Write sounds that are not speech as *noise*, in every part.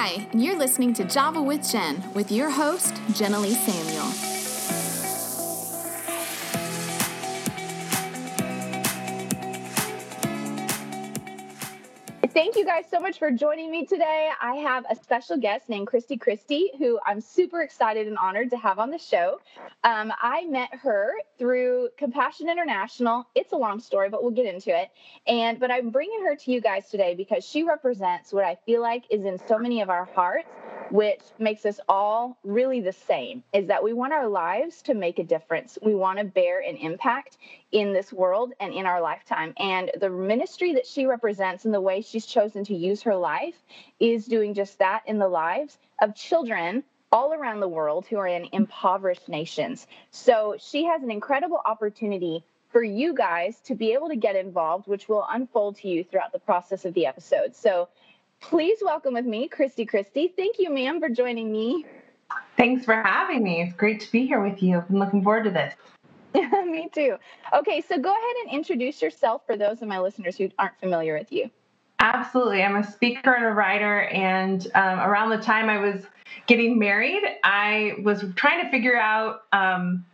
Hi, and you're listening to Java with Jen with your host, Jenna Samuel. Guys so much for joining me today. I have a special guest named Christy Christie, who I'm super excited and honored to have on the show. Um, I met her through Compassion International. It's a long story, but we'll get into it. And but I'm bringing her to you guys today because she represents what I feel like is in so many of our hearts which makes us all really the same is that we want our lives to make a difference. We want to bear an impact in this world and in our lifetime. And the ministry that she represents and the way she's chosen to use her life is doing just that in the lives of children all around the world who are in impoverished nations. So she has an incredible opportunity for you guys to be able to get involved, which will unfold to you throughout the process of the episode. So Please welcome with me, Christy Christie. Thank you, ma'am, for joining me. Thanks for having me. It's great to be here with you. I'm looking forward to this. *laughs* me too. Okay, so go ahead and introduce yourself for those of my listeners who aren't familiar with you. Absolutely. I'm a speaker and a writer. And um, around the time I was getting married, I was trying to figure out, um,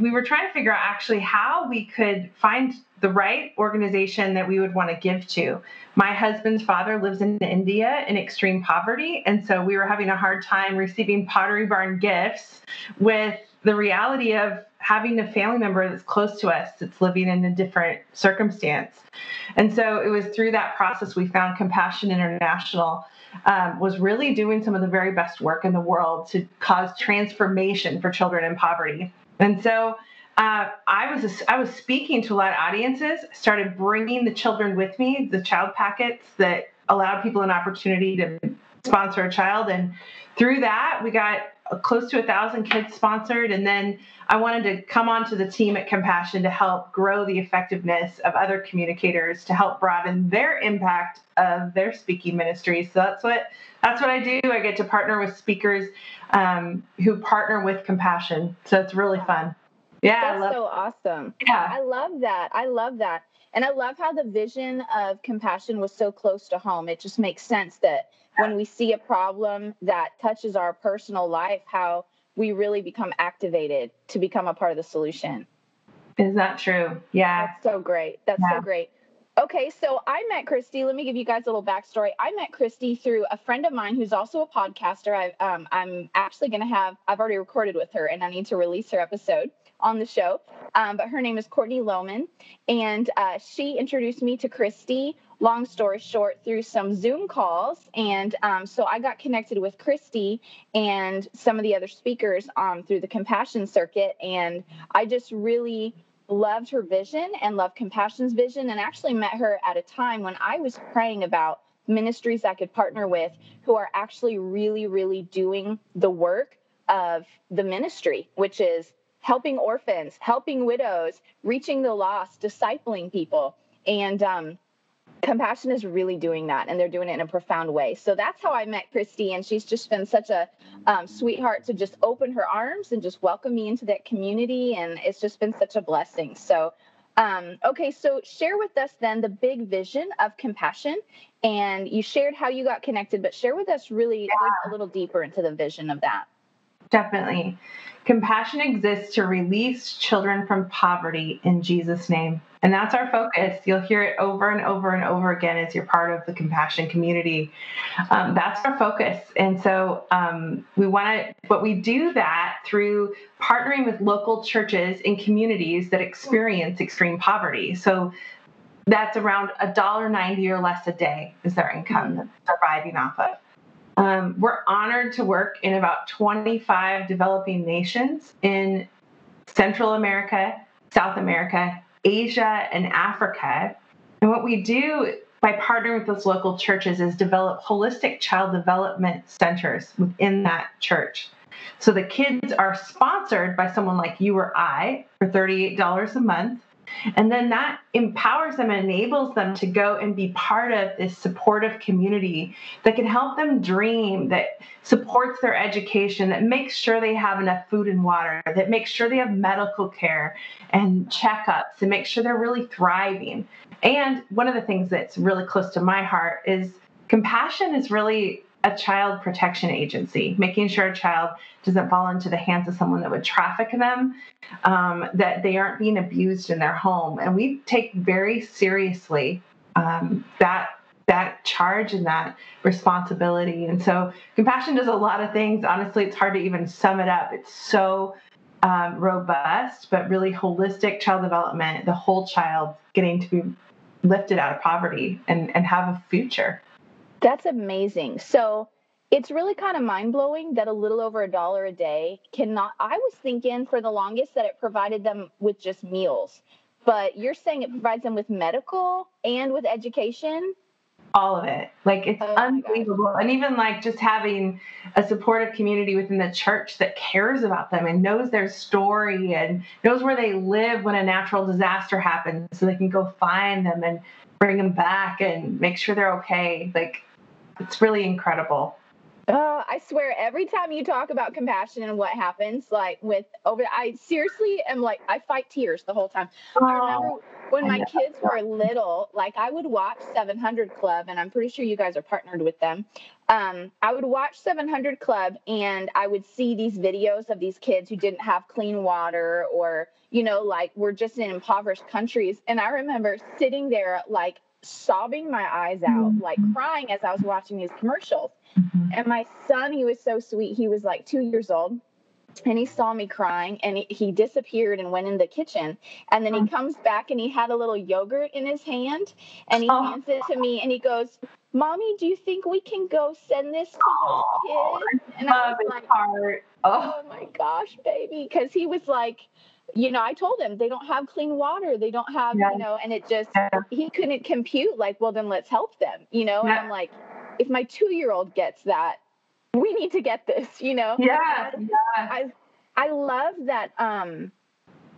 we were trying to figure out actually how we could find the right organization that we would want to give to. My husband's father lives in India in extreme poverty, and so we were having a hard time receiving Pottery Barn gifts with the reality of having a family member that's close to us that's living in a different circumstance. And so it was through that process we found Compassion International um, was really doing some of the very best work in the world to cause transformation for children in poverty. And so uh, I was I was speaking to a lot of audiences. Started bringing the children with me, the child packets that allowed people an opportunity to sponsor a child, and through that we got close to a thousand kids sponsored. And then I wanted to come onto the team at Compassion to help grow the effectiveness of other communicators to help broaden their impact of their speaking ministries. So that's what that's what I do. I get to partner with speakers um, who partner with Compassion. So it's really fun. Yeah, that's so awesome. Yeah, I love that. I love that, and I love how the vision of compassion was so close to home. It just makes sense that when we see a problem that touches our personal life, how we really become activated to become a part of the solution. Is that true? Yeah. That's so great. That's yeah. so great. Okay, so I met Christy. Let me give you guys a little backstory. I met Christy through a friend of mine who's also a podcaster. I, um, I'm actually going to have, I've already recorded with her and I need to release her episode on the show. Um, but her name is Courtney Lohman, and uh, she introduced me to Christy. Long story short, through some Zoom calls, and um, so I got connected with Christy and some of the other speakers um, through the Compassion Circuit, and I just really loved her vision and loved Compassion's vision, and actually met her at a time when I was praying about ministries I could partner with who are actually really, really doing the work of the ministry, which is helping orphans, helping widows, reaching the lost, discipling people. And um, Compassion is really doing that, and they're doing it in a profound way. So that's how I met Christy, and she's just been such a um, sweetheart to just open her arms and just welcome me into that community. And it's just been such a blessing. So, um, okay, so share with us then the big vision of Compassion. And you shared how you got connected, but share with us really yeah. a little deeper into the vision of that. Definitely. Compassion exists to release children from poverty in Jesus' name. And that's our focus. You'll hear it over and over and over again as you're part of the compassion community. Um, that's our focus. And so um, we want to, but we do that through partnering with local churches and communities that experience extreme poverty. So that's around a dollar ninety or less a day is their income that they're surviving off of. Um, we're honored to work in about 25 developing nations in Central America, South America, Asia, and Africa. And what we do by partnering with those local churches is develop holistic child development centers within that church. So the kids are sponsored by someone like you or I for $38 a month. And then that empowers them and enables them to go and be part of this supportive community that can help them dream, that supports their education, that makes sure they have enough food and water, that makes sure they have medical care and checkups, and make sure they're really thriving. And one of the things that's really close to my heart is compassion is really a child protection agency, making sure a child doesn't fall into the hands of someone that would traffic them, um, that they aren't being abused in their home. And we take very seriously um, that that charge and that responsibility. And so compassion does a lot of things. Honestly, it's hard to even sum it up. It's so um, robust, but really holistic child development, the whole child getting to be lifted out of poverty and, and have a future. That's amazing. So it's really kind of mind blowing that a little over a dollar a day cannot. I was thinking for the longest that it provided them with just meals, but you're saying it provides them with medical and with education all of it. Like it's oh unbelievable. And even like just having a supportive community within the church that cares about them and knows their story and knows where they live when a natural disaster happens so they can go find them and bring them back and make sure they're okay. Like it's really incredible. Uh, I swear, every time you talk about compassion and what happens, like with over, I seriously am like, I fight tears the whole time. Oh, I remember when my kids were little, like I would watch 700 Club, and I'm pretty sure you guys are partnered with them. Um, I would watch 700 Club, and I would see these videos of these kids who didn't have clean water, or you know, like we're just in impoverished countries. And I remember sitting there, like sobbing my eyes out, mm-hmm. like crying as I was watching these commercials. Mm-hmm. And my son, he was so sweet. He was like two years old and he saw me crying and he, he, disappeared and went in the kitchen and then he oh. comes back and he had a little yogurt in his hand and he oh. hands it to me and he goes mommy do you think we can go send this to those kids and i was like heart. Oh. oh my gosh baby because he was like you know i told him they don't have clean water they don't have yeah. you know and it just yeah. he couldn't compute like well then let's help them you know yeah. and i'm like if my two year old gets that we need to get this, you know? Yeah. I I love that um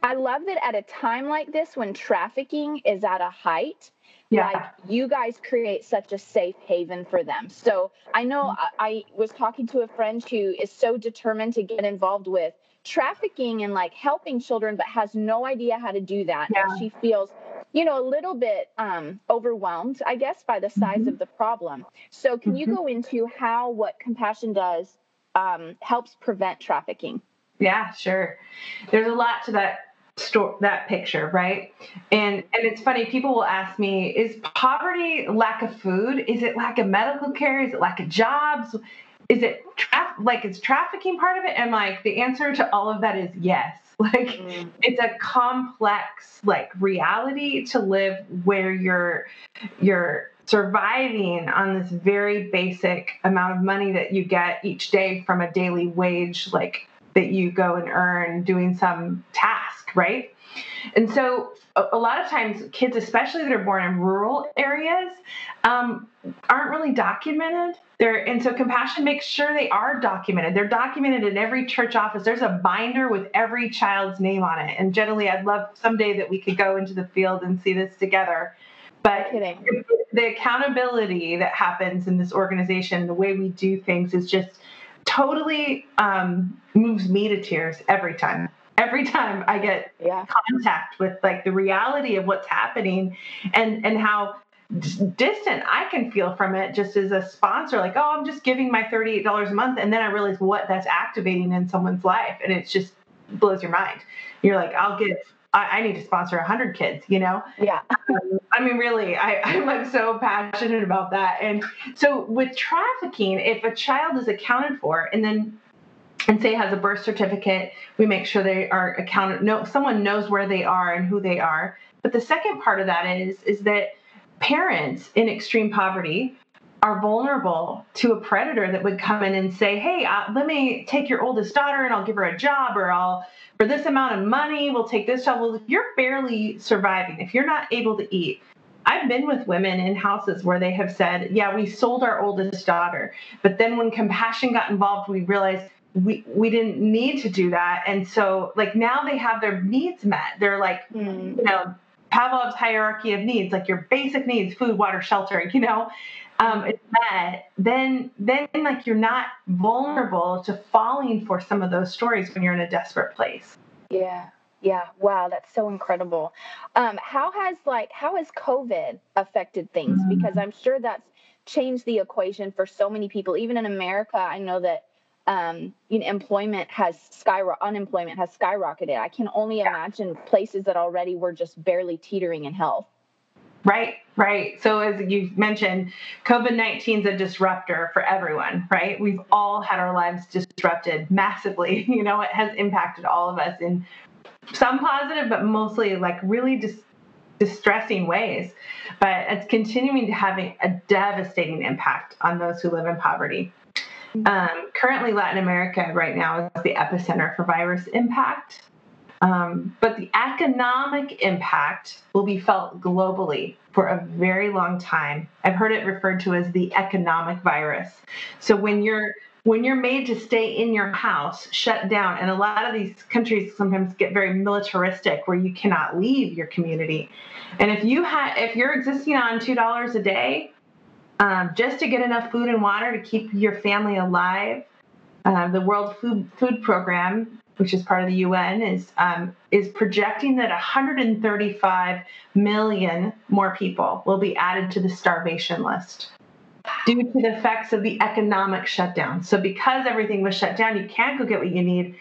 I love that at a time like this when trafficking is at a height, yeah. like you guys create such a safe haven for them. So I know mm-hmm. I, I was talking to a friend who is so determined to get involved with trafficking and like helping children, but has no idea how to do that. Yeah. And she feels you know, a little bit um, overwhelmed, I guess, by the size mm-hmm. of the problem. So, can mm-hmm. you go into how what compassion does um, helps prevent trafficking? Yeah, sure. There's a lot to that store that picture, right? And and it's funny. People will ask me, is poverty lack of food? Is it lack of medical care? Is it lack of jobs? Is it tra- like is trafficking part of it? And like the answer to all of that is yes *laughs* Like mm. it's a complex like reality to live where you're you're surviving on this very basic amount of money that you get each day from a daily wage like that you go and earn doing some task, right? And so, a, a, lot of times, kids, especially that are born in rural areas, um, aren't really documented. They're, and so, compassion makes sure they are documented. They're documented in every church office. There's a binder with every child's name on it. And generally, I'd love someday that we could go into the field and see this together. But the accountability that happens in this organization, the way we do things, is just totally um, moves me to tears every time every time I get yeah. contact with like the reality of what's happening and and how distant I can feel from it just as a sponsor like oh I'm just giving my $38 a month and then I realize what that's activating in someone's life and it just blows your mind. You're like I'll give I, I need to sponsor 100 kids you know? Yeah. *laughs* Um, I mean really I, *laughs* I'm like so passionate about that and so with trafficking if a child is accounted for and then and say has a birth certificate we make sure they are accounted no someone knows where they are and who they are but the second part of that is is that parents in extreme poverty are vulnerable to a predator that would come in and say hey uh, let me take your oldest daughter and i'll give her a job or i'll for this amount of money we'll take this job well if you're barely surviving if you're not able to eat I've been with women in houses where they have said, Yeah, we sold our oldest daughter. But then when compassion got involved, we realized we we didn't need to do that and so like now they have their needs met they're like mm. you know pavlov's hierarchy of needs like your basic needs food water shelter you know? Um, it's met then then like you're not vulnerable to falling for some of those stories when you're in a desperate place. Yeah. Yeah. Wow that's so incredible. Um, how has like how has covid affected things? Because i'm sure that's changed the equation for so many people. Even in America, I know that um, you know, employment has skyrocket, unemployment has skyrocketed. I can only imagine places that already were just barely teetering in health. Right, right. So as you've mentioned, COVID 19 is a disruptor for everyone, right? We've all had our lives disrupted massively. *laughs* You know, it has impacted all of us in some positive, but mostly like really dis- distressing ways. But it's continuing to have a, a devastating impact on those who live in poverty. Um, currently, Latin America right now is the epicenter for virus impact. Um, but the economic impact will be felt globally for a very long time. I've heard it referred to as the economic virus. So when you're when you're made to stay in your house, shut down, and a lot of these countries sometimes get very militaristic where you cannot leave your community. And if you have if you're existing on two dollars a day, um, just to get enough food and water to keep your family alive. Uh, the World Food Food Program, which is part of the UN, is um, is projecting that 135 million more people will be added to the starvation list due to the effects of the economic shutdown. So because everything was shut down, you can't go get what you need,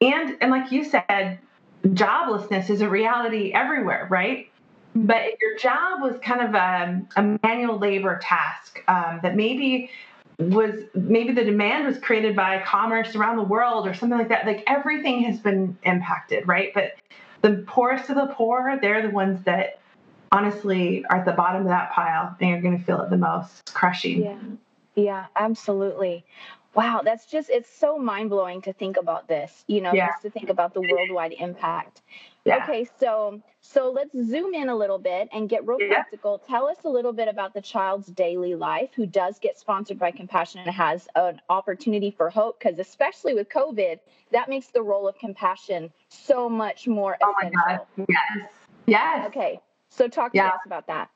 and and like you said, joblessness is a reality everywhere, right? But if your job was kind of a, a manual labor task um, that maybe was maybe the demand was created by commerce around the world or something like that, like everything has been impacted, right? But the poorest of the poor, they're the ones that honestly are at the bottom of that pile and you're going to feel it the most. It's crushing. Yeah. Yeah, absolutely. Wow, that's just it's so mind-blowing to think about this, you know, yeah. just to think about the worldwide impact. Yeah. Okay, so so let's zoom in a little bit and get real yeah. practical. Tell us a little bit about the child's daily life who does get sponsored by Compassion and has an opportunity for hope because especially with COVID, that makes the role of compassion so much more oh essential. My God. Yes. Yes. Okay. So talk to yeah. us about that.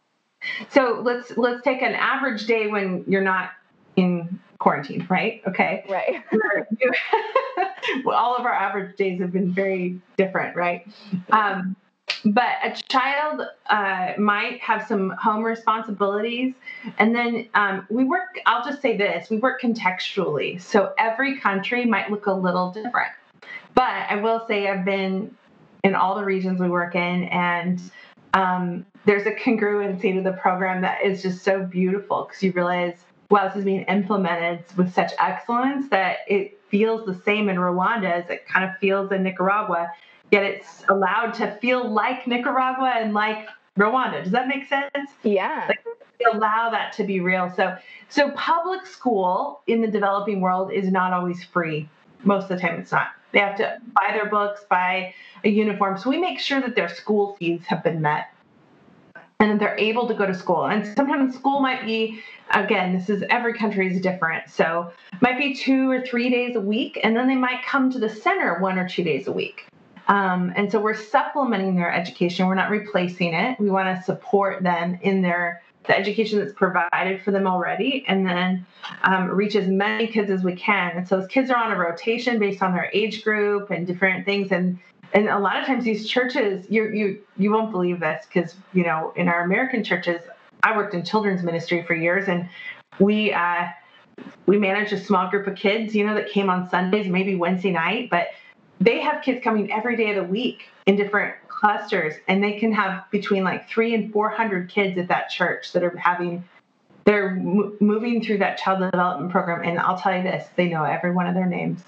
So let's let's take an average day when you're not in quarantine, right? Okay. Right. *laughs* *laughs* *laughs* all of our average days have been very different, right? Um, but a child uh, might have some home responsibilities. And then um, we work i'll just say this we work contextually. So every country might look a little different. But i will say i've been in all the regions we work in and um, there's a congruency to the program that is just so beautiful because you realize wow this is being implemented with such excellence that it feels the same in rwanda as it kind of feels in nicaragua yet it's allowed to feel like Nicaragua and like Rwanda. Does that make sense? Yeah. Like, allow that to be real. So so public school in the developing world is not always free. Most of the time it's not. They have to buy their books, buy a uniform. So we make sure that their school fees have been met and they're able to go to school. And sometimes school might be, again, this is every country is different. So might be two or three days a week, and then they might come to the center one or two days a week. Um, and so we're supplementing their education. We're not replacing it. We want to support them in their the education that's provided for them already, and then um, reach as many kids as we can. And so those kids are on a rotation based on their age group and different things. And and a lot of times these churches, you you you won't believe this because you know in our American churches, I worked in children's ministry for years, and we. Uh, we managed a small group of kids, you know, that came on Sundays, maybe Wednesday night, but they have kids coming every day of the week in different clusters and they can have between like three and 400 kids at that church that are having they're moving through that child development program and i'll tell you this they know every one of their names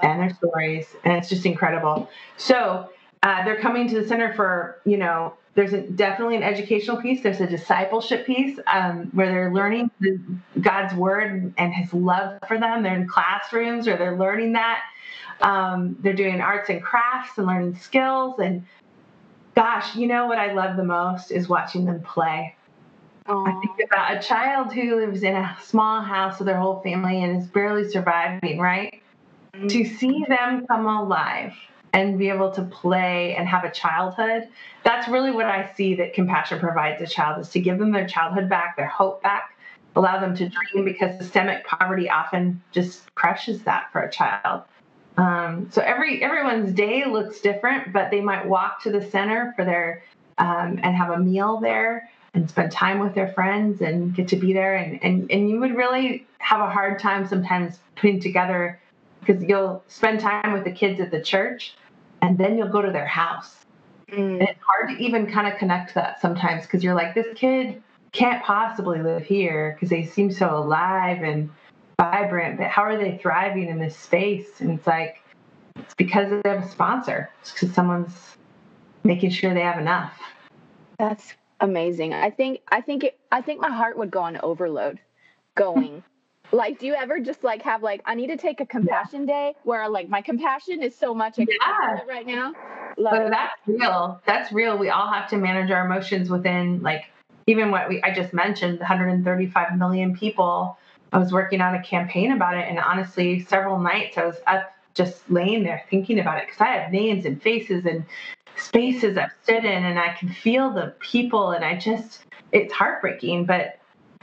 and their stories and it's just incredible so uh, they're coming to the center for you know there's a, definitely an educational piece there's a discipleship piece um, where they're learning the, god's word and his love for them they're in classrooms or they're learning that um, they're doing arts and crafts and learning skills. And gosh, you know what I love the most is watching them play. Aww. I think about a child who lives in a small house with their whole family and is barely surviving, right? To see them come alive and be able to play and have a childhood, that's really what I see that compassion provides a child is to give them their childhood back, their hope back, allow them to dream because systemic poverty often just crushes that for a child. Um, so every everyone's day looks different, but they might walk to the center for their um, and have a meal there, and spend time with their friends and get to be there and and, and you would really have a hard time sometimes putting together because you'll spend time with the kids at the church and then you'll go to their house mm. and it's hard to even kind of connect that sometimes because you're like this kid can't possibly live here because they seem so alive and vibrant but how are they thriving in this space and it's like it's because they have a sponsor it's because someone's making sure they have enough that's amazing. I think I think it, I think my heart would go on overload going. Like do you ever just like have like I need to take a compassion yeah. day where like my compassion is so much yeah. right now? Like, but that's real. That's real. We all have to manage our emotions within like even what we I just mentioned 135 million people. I was working on a campaign about it and honestly several nights I was up just laying there thinking about it because I have names and faces and spaces I've stood in and I can feel the people and I just it's heartbreaking. But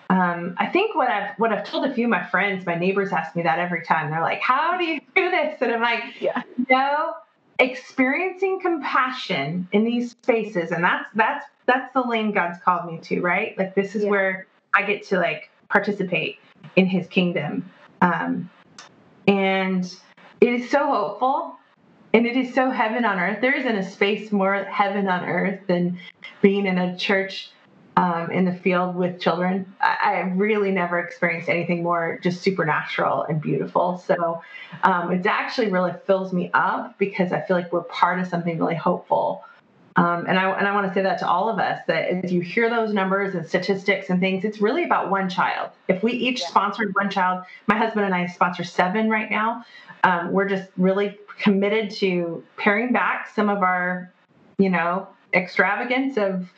um, I think what I've what I've told a few of my friends, my neighbors ask me that every time. They're like, "How do you do this?" And I'm like, "Yeah, no." Experiencing compassion in these spaces, and that's that's that's the lane God's called me to, right? Like this is yeah. where I get to like participate in His kingdom, um, and it is so hopeful and it is so heaven on earth. There isn't a space more heaven on earth than being in a church um, in the field with children. I, I really never experienced anything more just supernatural and beautiful. So um, it actually really fills me up because I feel like we're part of something really hopeful. Um, and I and I want to say that to all of us that as you hear those numbers and statistics and things, it's really about one child. If we each yeah. sponsored one child, my husband and I sponsor seven right now. Um, we're just really committed to paring back some of our, you know, extravagance of,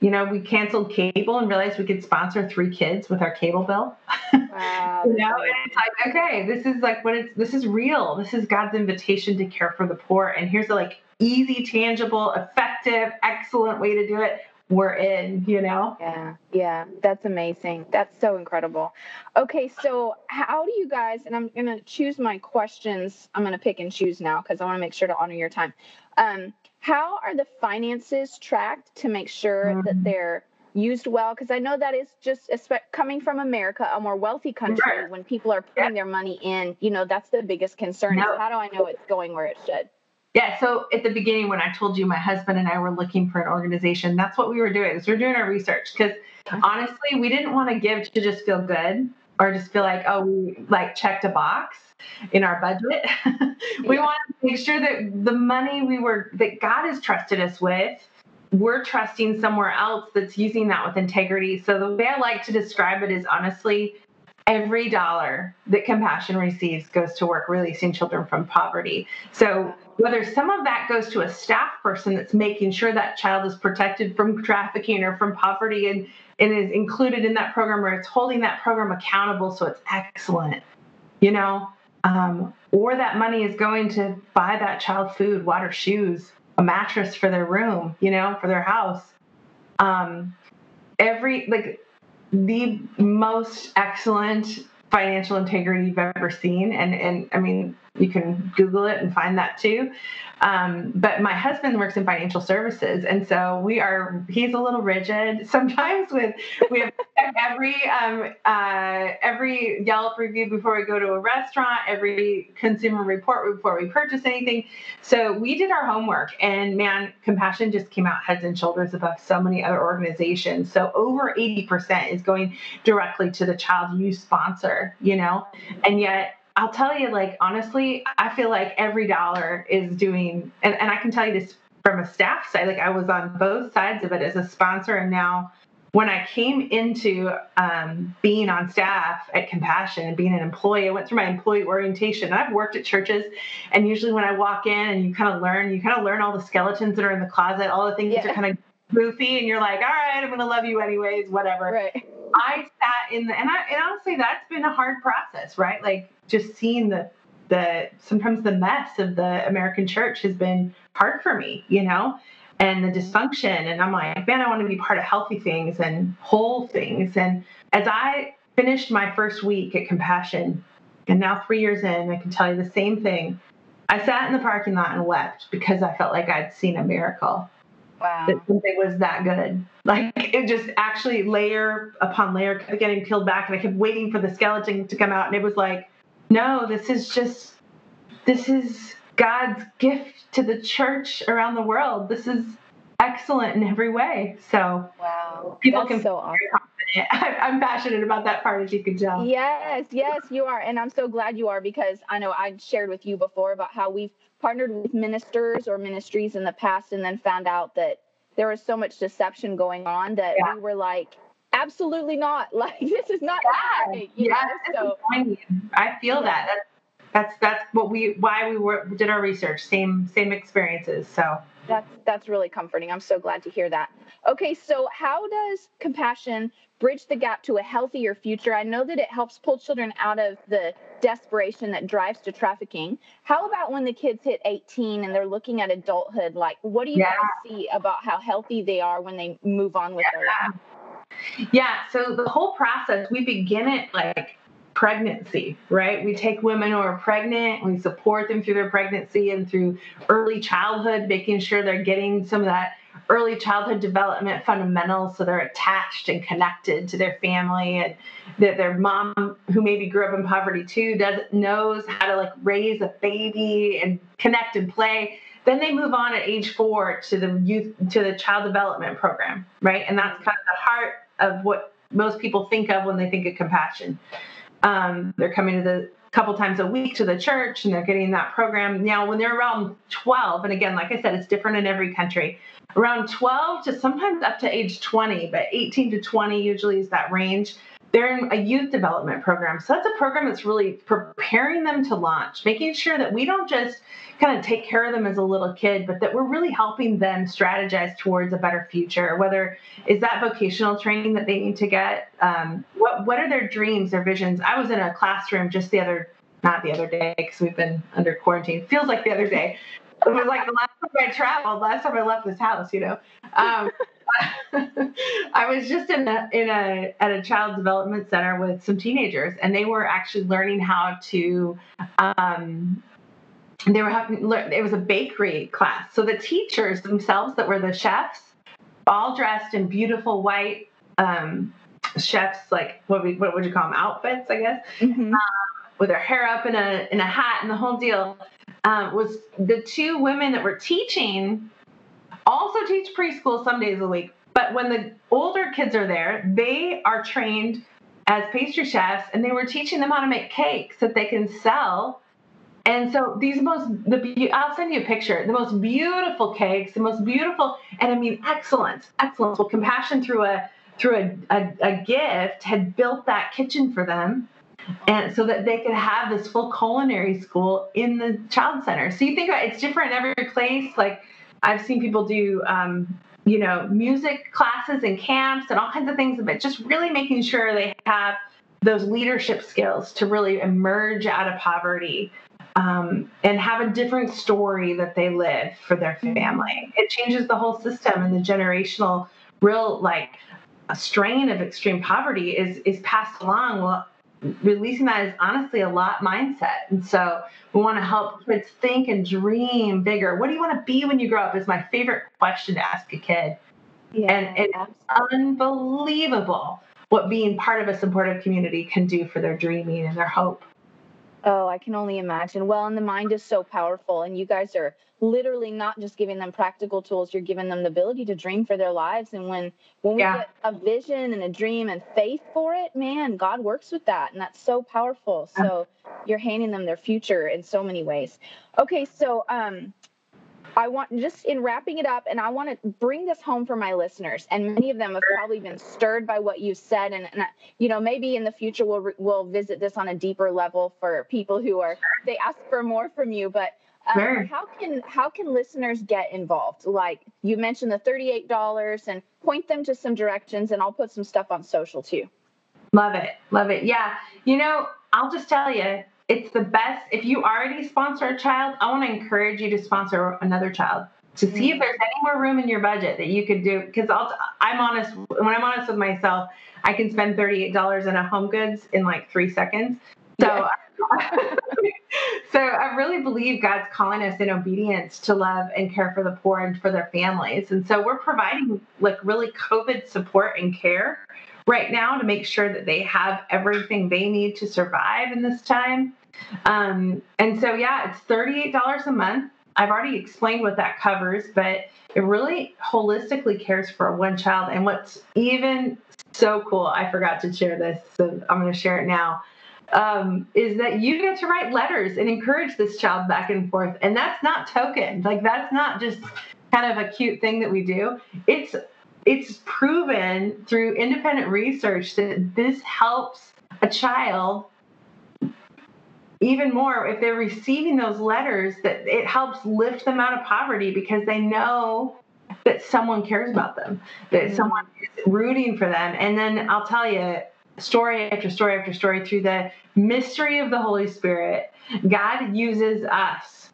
you know, we canceled cable and realized we could sponsor three kids with our cable bill. *laughs* Wow. you know, and it's like, okay, this is like what it's this is real. This is God's invitation to care for the poor. And here's a like easy, tangible, effective, excellent way to do it we're in, you know? Yeah, yeah, that's amazing. That's so incredible. Okay, so how do you guys, and I'm going to choose my questions, I'm going to pick and choose now because I want to make sure to honor your time. Um, how are the finances tracked to make sure mm-hmm. that they're used well? Because I know that is just coming from America, a more wealthy country, when people are putting yeah. their money in, you know, that's the biggest concern. No. Is how do I know it's going where it should? Yeah. So at the beginning, when I told you my husband and I were looking for an organization, that's what we were doing. Is we are doing our research because honestly, we didn't want to give to just feel good or just feel like oh we like checked a box in our budget. *laughs* we yeah. wanted to make sure that the money we were that God has trusted us with we're trusting somewhere else that's using that with integrity. So the way I like to describe it is honestly, every dollar that compassion receives goes to work releasing children from poverty. So whether some of that goes to a staff person that's making sure that child is protected from trafficking or from poverty and, and is included in that program or it's holding that program accountable so it's excellent, you know, um, or that money is going to buy that child food, water, shoes, a mattress for their room, you know, for their house. Um, every, like, the most excellent financial integrity you've ever seen. And, and I mean, you can Google it and find that too. Um, but my husband works in financial services, and so we are. He's a little rigid *laughs* sometimes. With we have every um, uh, every Yelp review before we go to a restaurant, every consumer report before we purchase anything. So we did our homework, and man, Compassion just came out heads and shoulders above so many other organizations. So over eighty percent is going directly to the child you sponsor. You know, and yet I'll tell you, like, honestly, I feel like every dollar is doing, and, and I can tell you this from a staff side, like, I was on both sides of it as a sponsor. And now, when I came into um, being on staff at Compassion and being an employee, I went through my employee orientation. I've worked at churches, and usually when I walk in and you kind of learn, you kind of learn all the skeletons that are in the closet, all the things yeah. that are kind of goofy, and you're like, all right, I'm going to love you anyways, whatever. Right. I sat in the, and I, and honestly, that's been a hard process, right? Like just seeing the, the, sometimes the mess of the American church has been hard for me, you know, and the dysfunction. And I'm like, man, I want to be part of healthy things and whole things. And as I finished my first week at Compassion, and now three years in, I can tell you the same thing. I sat in the parking lot and wept because I felt like I'd seen a miracle. Wow. that something was that good. Like it just actually layer upon layer kept getting peeled back, and I kept waiting for the skeleton to come out, and it was like, no, this is just, this is God's gift to the church around the world. This is excellent in every way. So wow, people That's can so awesome. *laughs* I'm passionate about that part, as you can tell. Yes, yes, you are. And I'm so glad you are because I know I shared with you before about how we've partnered with ministers or ministries in the past and then found out that there was so much deception going on that Yeah. we were like, absolutely not. *laughs* Like, this is not Yeah. right. You Yeah, know? So, I feel that. That's that's that's what we why we were did our research. Same same experiences. So That's that's really comforting. I'm so glad to hear that. Okay, so how does compassion bridge the gap to a healthier future? I know that it helps pull children out of the desperation that drives to trafficking. How about when the kids hit 18 and they're looking at adulthood? Like, what do you Yeah. guys see about how healthy they are when they move on with their life? yeah, so the whole process we begin it like pregnancy, right? We take women who are pregnant, we support them through their pregnancy and through early childhood, making sure they're getting some of that early childhood development fundamentals so they're attached and connected to their family and that their mom who maybe grew up in poverty too doesn't knows how to like raise a baby and connect and play. Then they move on at age four to the youth to the child development program right? And that's kind of the heart of what most people think of when they think of compassion um, they're coming to the couple times a week to the church and they're getting that program. Now when they're around 12 and again like i said it's different in every country. Around 12 to sometimes up to age 20 but 18 to 20 usually is that range they're in a youth development program. So that's a program that's really preparing them to launch making sure that we don't just kind of take care of them as a little kid but that we're really helping them strategize towards a better future whether is that vocational training that they need to get? Um, what what are their dreams their visions? I was in a classroom just the other not the other day because we've been under quarantine feels like the other day. It was like the last time i traveled last time i left this house you know? Um, *laughs* I was just in a in a at a child development center with some teenagers, and they were actually learning how to. Um, they were having it was a bakery class, so the teachers themselves that were the chefs, all dressed in beautiful white um, chefs like what we what would you call them outfits, I guess, Mhm. with their hair up in a in a hat and the whole deal. Um, was the two women that were teaching also teach preschool some days a week. But when the older kids are there, they are trained as pastry chefs and they were teaching them how to make cakes that they can sell. And so these most the I'll send you a picture. The most beautiful cakes, the most beautiful, and I mean excellence, excellence. Well, compassion through a through a, a, a gift had built that kitchen for them and so that they could have this full culinary school in the child center. So you think about it's different in every place. Like I've seen people do, um, you know, music classes and camps and all kinds of things, but just really making sure they have those leadership skills to really emerge out of poverty um, and have a different story that they live for their family. It changes the whole system and the generational, real like a strain of extreme poverty is is passed along. Well, releasing that is honestly a lot mindset. And so we want to help kids think and dream bigger. What do you want to be when you grow up? Is my favorite question to ask a kid. Yeah, And it's absolutely. unbelievable what being part of a supportive community can do for their dreaming and their hope. Oh, I can only imagine. Well, and the mind is so powerful, and you guys are literally not just giving them practical tools; you're giving them the ability to dream for their lives. And when when we Yeah. get a vision and a dream and faith for it, man, God works with that, and that's so powerful. So you're handing them their future in so many ways. Okay, so um, I want just in wrapping it up, and I want to bring this home for my listeners, and many of them have probably been stirred by what you said, and, and you know maybe in the future we'll we'll visit this on a deeper level for people who are they ask for more from you, but. Um, Sure. How can how can listeners get involved? Like you mentioned the thirty eight dollars, and point them to some directions, and I'll put some stuff on social too. Love it. Love it. Yeah. You know, I'll just tell you, it's the best. If you already sponsor a child, I want to encourage you to sponsor another child to see if mm-hmm. there's any more room in your budget that you could do. Because I'll, I'm honest, when I'm honest with myself, I can spend $38 in a home goods in like three seconds. So Yeah. *laughs* so I really believe God's calling us in obedience to love and care for the poor and for their families. And so we're providing like really COVID support and care right now to make sure that they have everything they need to survive in this time. Um, and so, yeah, it's $38 a month. I've already explained what that covers, but it really holistically cares for one child. And what's even so cool, I forgot to share this, so I'm going to share it now um, is that you get to write letters and encourage this child back and forth. And that's not token. Like that's not just kind of a cute thing that we do. It's it's proven through independent research that this helps a child even more if they're receiving those letters that it helps lift them out of poverty because they know that someone cares about them that mm-hmm. someone is rooting for them and then i'll tell you story after story after story through the mystery of the Holy Spirit, God uses us,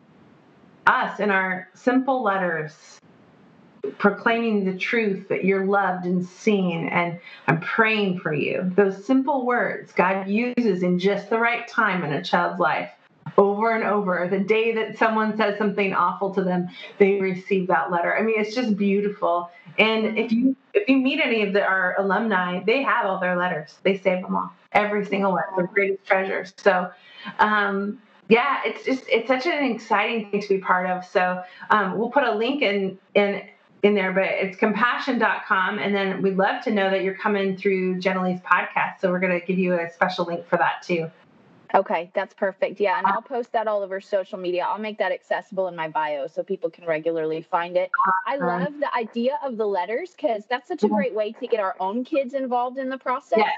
us in our simple letters, proclaiming the truth that you're loved and seen, and I'm praying for you. Those simple words God uses in just the right time in a child's life over and over. The day that someone says something awful to them, they receive that letter. I mean, it's just beautiful. And if you if you meet any of the, our alumni, they have all their letters. They save them all, every single one. They're greatest treasures. So. Um, yeah, it's just it's such an exciting thing to be part of. So um, we'll put a link in in in there, but it's compassion.com. And then we'd love to know that you're coming through Jenna podcast. So we're going to give you a special link for that too. Okay, that's perfect. Yeah, and uh-huh. I'll post that all over social media. I'll make that accessible in my bio so people can regularly find it. I uh-huh. love the idea of the letters because that's such a mm-hmm. great way to get our own kids involved in the process. Yeah.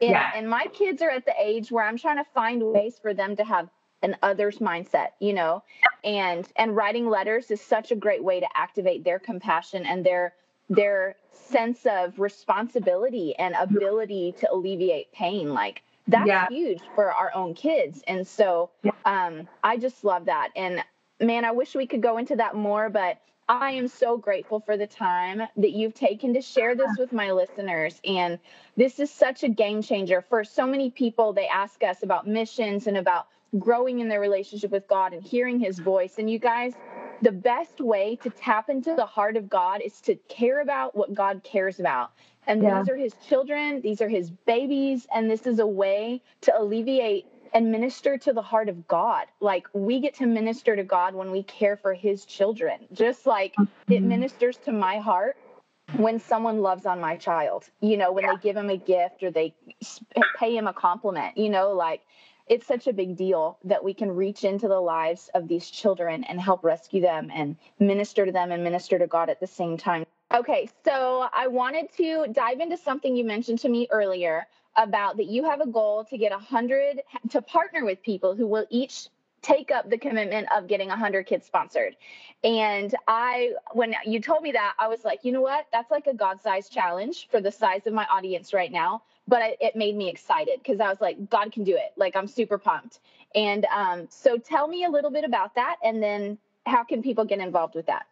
And, yeah. and my kids are at the age where I'm trying to find ways for them to have an others mindset, you know, and and writing letters is such a great way to activate their compassion and their their sense of responsibility and ability to alleviate pain. Like that's yeah. huge for our own kids. And so um, I just love that. And man, I wish we could go into that more, but I am so grateful for the time that you've taken to share this with my listeners. And this is such a game changer for so many people. They ask us about missions and about growing in their relationship with God and hearing his voice. And you guys, the best way to tap into the heart of God is to care about what God cares about. And yeah. these are his children, these are his babies, and this is a way to alleviate and minister to the heart of God. Like we get to minister to God when we care for his children, just like mm-hmm. it ministers to my heart when someone loves on my child, you know, when yeah. they give him a gift or they pay him a compliment, you know, like it's such a big deal that we can reach into the lives of these children and help rescue them and minister to them and minister to God at the same time. Okay, so I wanted to dive into something you mentioned to me earlier about that you have a goal to get 100 to partner with people who will each take up the commitment of getting 100 kids sponsored. And I when you told me that, I was like, "You know what? That's like a god-sized challenge for the size of my audience right now." But it, it made me excited because I was like, "God can do it." Like I'm super pumped. And um, so tell me a little bit about that and then how can people get involved with that?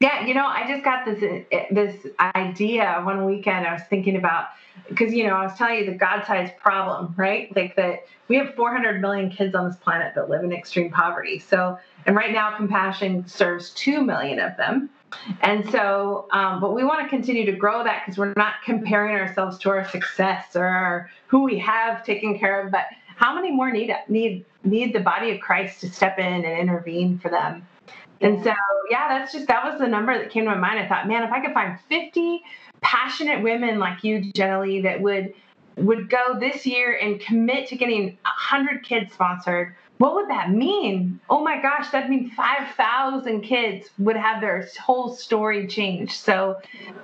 Yeah, you know, I just got this this idea one weekend. I was thinking about because you know I was telling you the God-sized problem, right? Like that we have 400 million kids on this planet that live in extreme poverty. So, and right now, Compassion serves two million of them. And so, um, but we want to continue to grow that because we're not comparing ourselves to our success or our, who we have taken care of, but how many more need need need the body of Christ to step in and intervene for them? And so, yeah, that's just that was the number that came to my mind. I thought, man, if I could find 50 passionate women like you, Jenna Lee, that would would go this year and commit to getting 100 kids sponsored, what would that mean? Oh my gosh, that'd mean 5,000 kids would have their whole story changed. So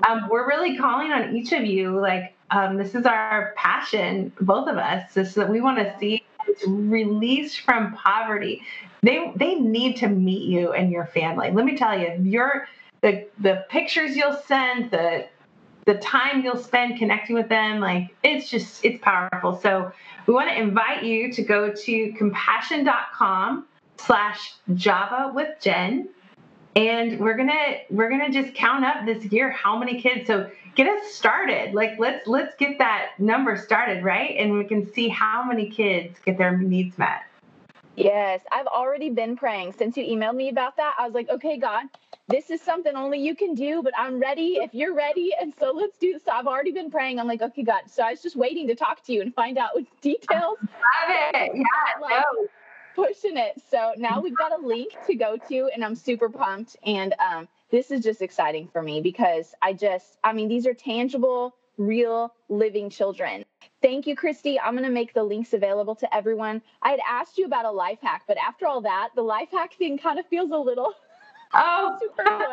um, we're really calling on each of you. Like, um, this is our passion, both of us, is that we want to see released from poverty they they need to meet you and your family. Let me tell you, your the the pictures you'll send, the the time you'll spend connecting with them, like it's just it's powerful. So we want to invite you to go to compassion.com slash Java with Jen and we're gonna we're gonna just count up this year how many kids. So get us started. Like let's let's get that number started, right? And we can see how many kids get their needs met. Yes, I've already been praying since you emailed me about that. I was like, okay, God, this is something only you can do, but I'm ready if you're ready. And so let's do this. So I've already been praying. I'm like, okay, God. So I was just waiting to talk to you and find out details. *laughs* Love it. Yeah. Like, no. Pushing it. So now we've got a link to go to, and I'm super pumped. And um, this is just exciting for me because I just, I mean, these are tangible, real, living children. Thank you, Christy. I'm going to make the links available to everyone. I had asked you about a life hack, but after all that, the life hack thing kind of feels a little Oh, *laughs* super.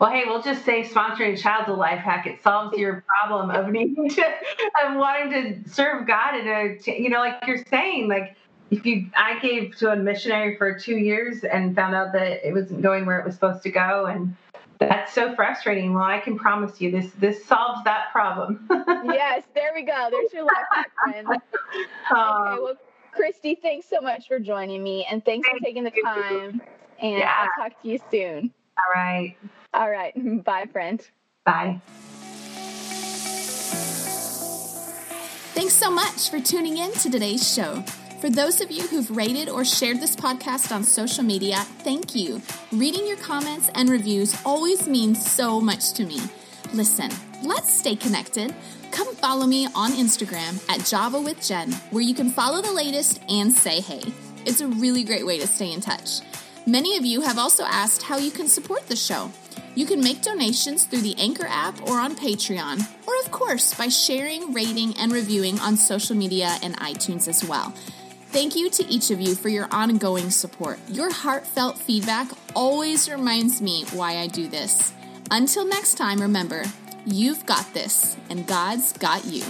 well, hey, we'll just say sponsoring a child's a life hack. It solves your problem of *laughs* needing to, of wanting to serve God in a, you know, like you're saying, like if you, I gave to a missionary for two years and found out that it wasn't going where it was supposed to go, and that's so frustrating. Well, I can promise you, this this solves that problem. *laughs* yes, there we go. There's your life hack, friend. Um, okay, well, Christy, thanks so much for joining me, and thanks for taking the time and yeah. I'll talk to you soon. All right. All right. *laughs* Bye, friend. Bye. Thanks so much for tuning in to today's show. For those of you who've rated or shared this podcast on social media, thank you. Reading your comments and reviews always means so much to me. Listen, let's stay connected. Come follow me on Instagram at Java with Jen, where you can follow the latest and say hey. It's a really great way to stay in touch. Many of you have also asked how you can support the show. You can make donations through the Anchor app or on Patreon, or of course by sharing, rating, and reviewing on social media and iTunes as well. Thank you to each of you for your ongoing support. Your heartfelt feedback always reminds me why I do this. Until next time, remember, you've got this, and God's got you.